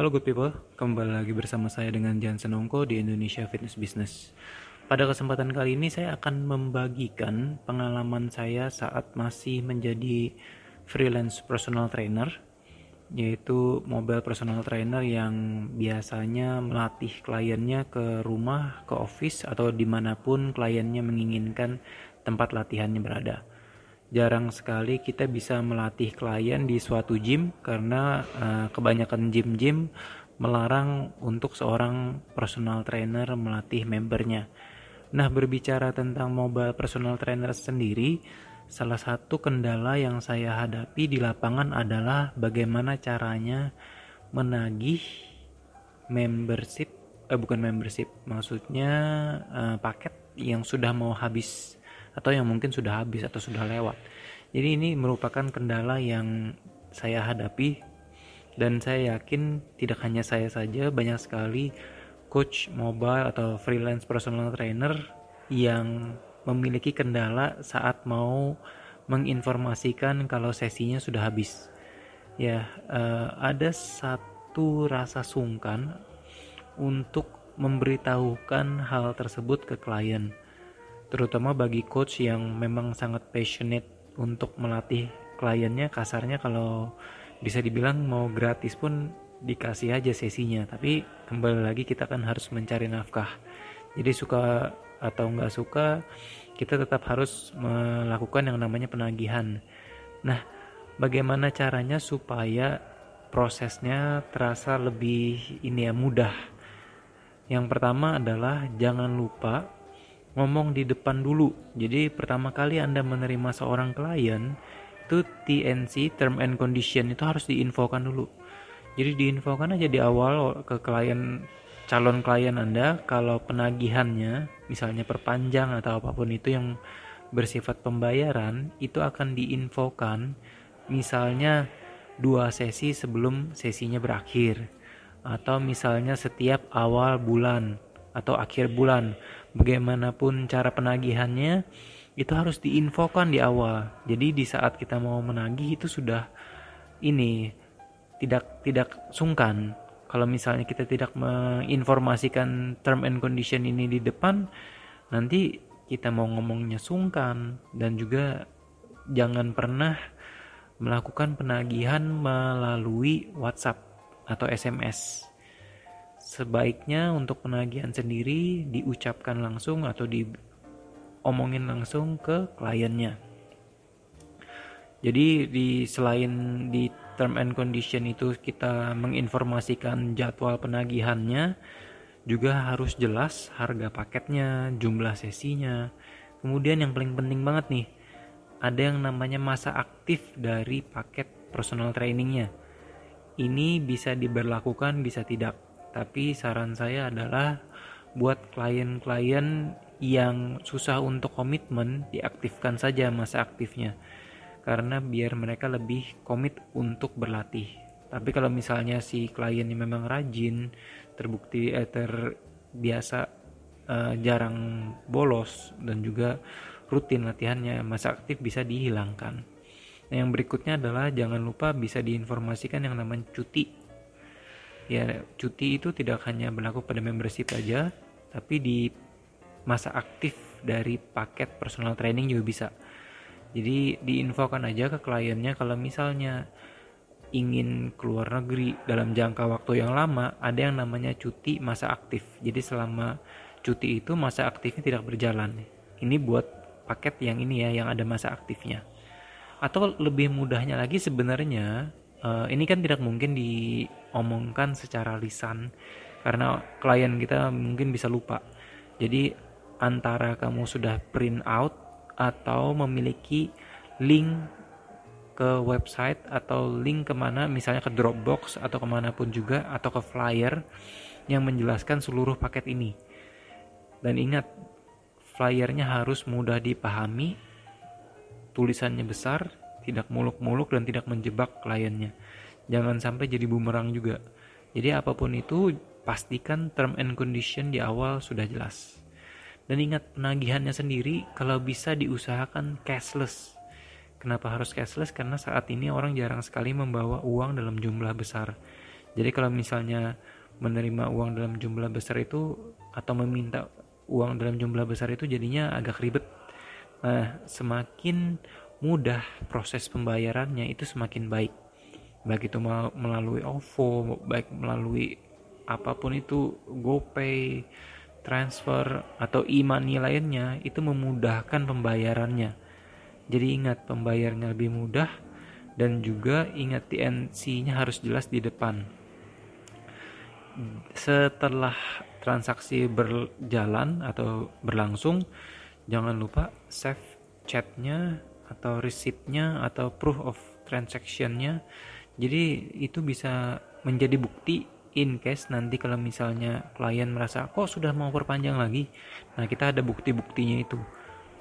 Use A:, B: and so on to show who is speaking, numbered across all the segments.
A: Halo good people, kembali lagi bersama saya dengan Jansen Ongko di Indonesia Fitness Business. Pada kesempatan kali ini saya akan membagikan pengalaman saya saat masih menjadi freelance personal trainer, yaitu mobile personal trainer yang biasanya melatih kliennya ke rumah, ke office, atau di mana pun kliennya menginginkan tempat latihannya berada jarang sekali kita bisa melatih klien di suatu gym karena uh, kebanyakan gym-gym melarang untuk seorang personal trainer melatih membernya. Nah, berbicara tentang mobile personal trainer sendiri, salah satu kendala yang saya hadapi di lapangan adalah bagaimana caranya menagih membership eh bukan membership, maksudnya uh, paket yang sudah mau habis atau yang mungkin sudah habis atau sudah lewat. Jadi ini merupakan kendala yang saya hadapi dan saya yakin tidak hanya saya saja banyak sekali coach mobile atau freelance personal trainer yang memiliki kendala saat mau menginformasikan kalau sesinya sudah habis. Ya, uh, ada satu rasa sungkan untuk memberitahukan hal tersebut ke klien terutama bagi coach yang memang sangat passionate untuk melatih kliennya kasarnya kalau bisa dibilang mau gratis pun dikasih aja sesinya. Tapi kembali lagi kita kan harus mencari nafkah. Jadi suka atau nggak suka kita tetap harus melakukan yang namanya penagihan. Nah bagaimana caranya supaya prosesnya terasa lebih ini ya mudah? Yang pertama adalah jangan lupa ngomong di depan dulu. Jadi pertama kali Anda menerima seorang klien itu TNC term and condition itu harus diinfokan dulu. Jadi diinfokan aja di awal ke klien calon klien Anda kalau penagihannya misalnya perpanjang atau apa pun itu yang bersifat pembayaran itu akan diinfokan misalnya dua sesi sebelum sesinya berakhir atau misalnya setiap awal bulan atau akhir bulan bagaimanapun cara penagihannya itu harus diinfokan di awal. Jadi di saat kita mau menagih itu sudah ini tidak tidak sungkan. Kalau misalnya kita tidak menginformasikan term and condition ini di depan, nanti kita mau ngomongnya sungkan dan juga jangan pernah melakukan penagihan melalui WhatsApp atau SMS sebaiknya untuk penagihan sendiri diucapkan langsung atau diomongin langsung ke kliennya. Jadi di selain di term and condition itu kita menginformasikan jadwal penagihannya, juga harus jelas harga paketnya, jumlah sesinya. Kemudian yang paling penting banget nih, ada yang namanya masa aktif dari paket personal trainingnya. Ini bisa diberlakukan, bisa tidak tapi saran saya adalah buat klien-klien yang susah untuk komitmen diaktifkan saja masa aktifnya. Karena biar mereka lebih komit untuk berlatih. Tapi kalau misalnya si kliennya memang rajin terbukti eh, terbiasa eh, jarang bolos dan juga rutin latihannya masa aktif bisa dihilangkan. Nah yang berikutnya adalah jangan lupa bisa diinformasikan yang namanya cuti ya cuti itu tidak hanya berlaku pada membership aja tapi di masa aktif dari paket personal training juga bisa. Jadi diinfokan aja ke kliennya kalau misalnya ingin keluar negeri dalam jangka waktu yang lama ada yang namanya cuti masa aktif. Jadi selama cuti itu masa aktifnya tidak berjalan. Ini buat paket yang ini ya yang ada masa aktifnya. Atau lebih mudahnya lagi sebenarnya uh, ini kan tidak mungkin diomongkan secara lisan karena klien kita mungkin bisa lupa. Jadi antara kamu sudah print out atau memiliki link ke website atau link ke mana misalnya ke Dropbox atau ke mana pun juga atau ke flyer yang menjelaskan seluruh paket ini. Dan ingat flyernya harus mudah dipahami, tulisannya besar, tidak muluk-muluk dan tidak menjebak kliennya. Jangan sampai jadi bumerang juga. Jadi apa pun itu pastikan term and condition di awal sudah jelas. Dan ingat penagihannya sendiri kalau bisa diusahakan cashless. Kenapa harus cashless? Karena saat ini orang jarang sekali membawa uang dalam jumlah besar. jadi kalau misalnya menerima uang dalam jumlah besar itu atau meminta uang dalam jumlah besar itu jadinya agak ribet nah semakin mudah proses pembayarannya itu semakin baik baik itu melalui OVO baik melalui apa pun itu GoPay transfer atau e-money lainnya itu memudahkan pembayarannya jadi ingat pembayarnya lebih mudah dan juga ingat TNC-nya harus jelas di depan. Setelah transaksi berjalan atau berlangsung, jangan lupa save chatnya atau receipt-nya atau proof of transaction-nya. Jadi itu bisa menjadi bukti in case nanti kalau misalnya klien merasa kok sudah mau perpanjang lagi. Nah, kita ada bukti-buktinya itu.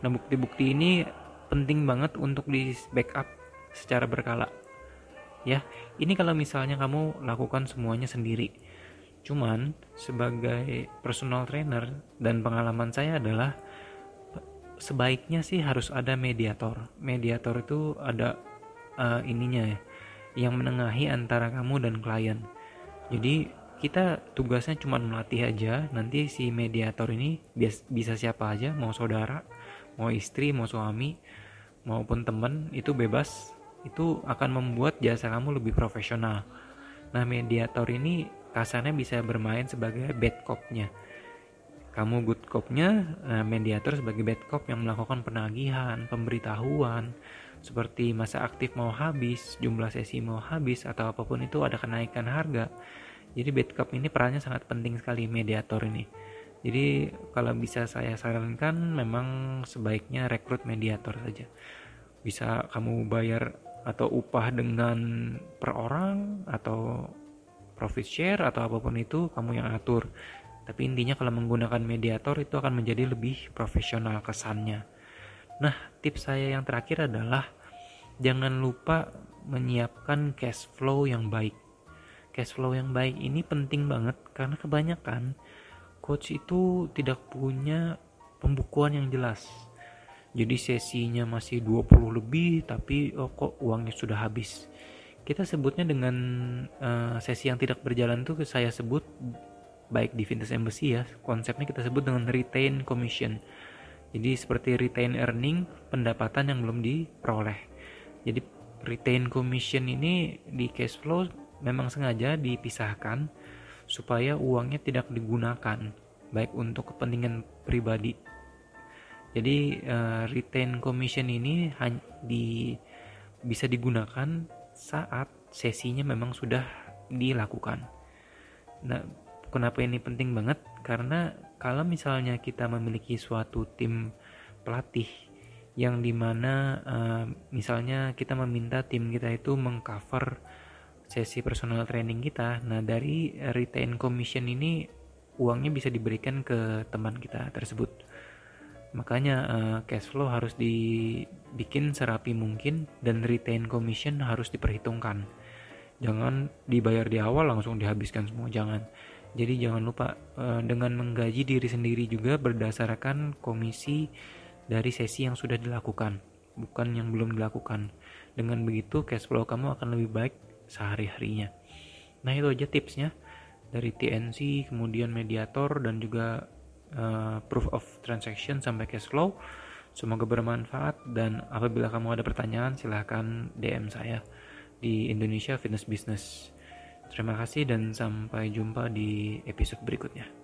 A: Nah, bukti-bukti ini penting banget untuk di backup secara berkala. Ya, ini kalau misalnya kamu lakukan semuanya sendiri. Cuman sebagai personal trainer dan pengalaman saya adalah sebaiknya sih harus ada mediator. Mediator itu ada uh, ininya ya, yang menengahi antara kamu dan klien. Jadi kita tugasnya cuma melatih aja. Nanti si mediator ini bisa siapa aja, mau saudara, mau istri, mau suami, maupun teman itu bebas itu akan membuat jasa kamu lebih profesional. Nah, mediator ini kasarnya bisa bermain sebagai bad cop-nya. Kamu good cop-nya, nah mediator sebagai bad cop yang melakukan penagihan, pemberitahuan, seperti masa aktif mau habis, jumlah sesi mau habis, atau apa pun itu ada kenaikan harga. Jadi bad cop ini perannya sangat penting sekali mediator ini. Jadi kalau bisa saya sarankan memang sebaiknya rekrut mediator saja. Bisa kamu bayar atau upah dengan per orang atau profit share atau apa pun itu kamu yang atur tapi intinya kalau menggunakan mediator itu akan menjadi lebih profesional kesannya. Nah tips saya yang terakhir adalah jangan lupa menyiapkan cash flow yang baik. Cash flow yang baik ini penting banget karena kebanyakan coach itu tidak punya pembukuan yang jelas. Jadi sesinya masih 20 lebih tapi oh kok uangnya sudah habis? Kita sebutnya dengan uh, sesi yang tidak berjalan tuh saya sebut baik di Vintage Embassy ya konsepnya kita sebut dengan retain commission. Jadi seperti retain earning pendapatan yang belum diperoleh. Jadi retain commission ini di cash flow memang sengaja dipisahkan supaya uangnya tidak digunakan baik untuk kepentingan pribadi. Jadi uh, retain commission ini di bisa digunakan saat sesinya memang sudah dilakukan. Nah, kenapa ini penting banget? Karena kalau misalnya kita memiliki suatu tim pelatih yang di mana uh, misalnya kita meminta tim kita itu mengcover sesi personal training kita, nah dari retain commission ini uangnya bisa diberikan ke teman kita tersebut Makanya uh, cash flow harus dibikin serapi mungkin dan retain commission harus diperhitungkan. Jangan dibayar di awal langsung dihabiskan semua, jangan. Jadi jangan lupa uh, dengan menggaji diri sendiri juga berdasarkan komisi dari sesi yang sudah dilakukan, bukan yang belum dilakukan. Dengan begitu cash flow kamu akan lebih baik sehari-harinya. Nah, itu aja tipsnya dari TNC, kemudian mediator dan juga uh, proof of transaction sampai cash flow. Semoga bermanfaat dan apabila kamu ada pertanyaan silahkan DM saya di Indonesia Fitness Business. Terima kasih dan sampai jumpa di episode berikutnya.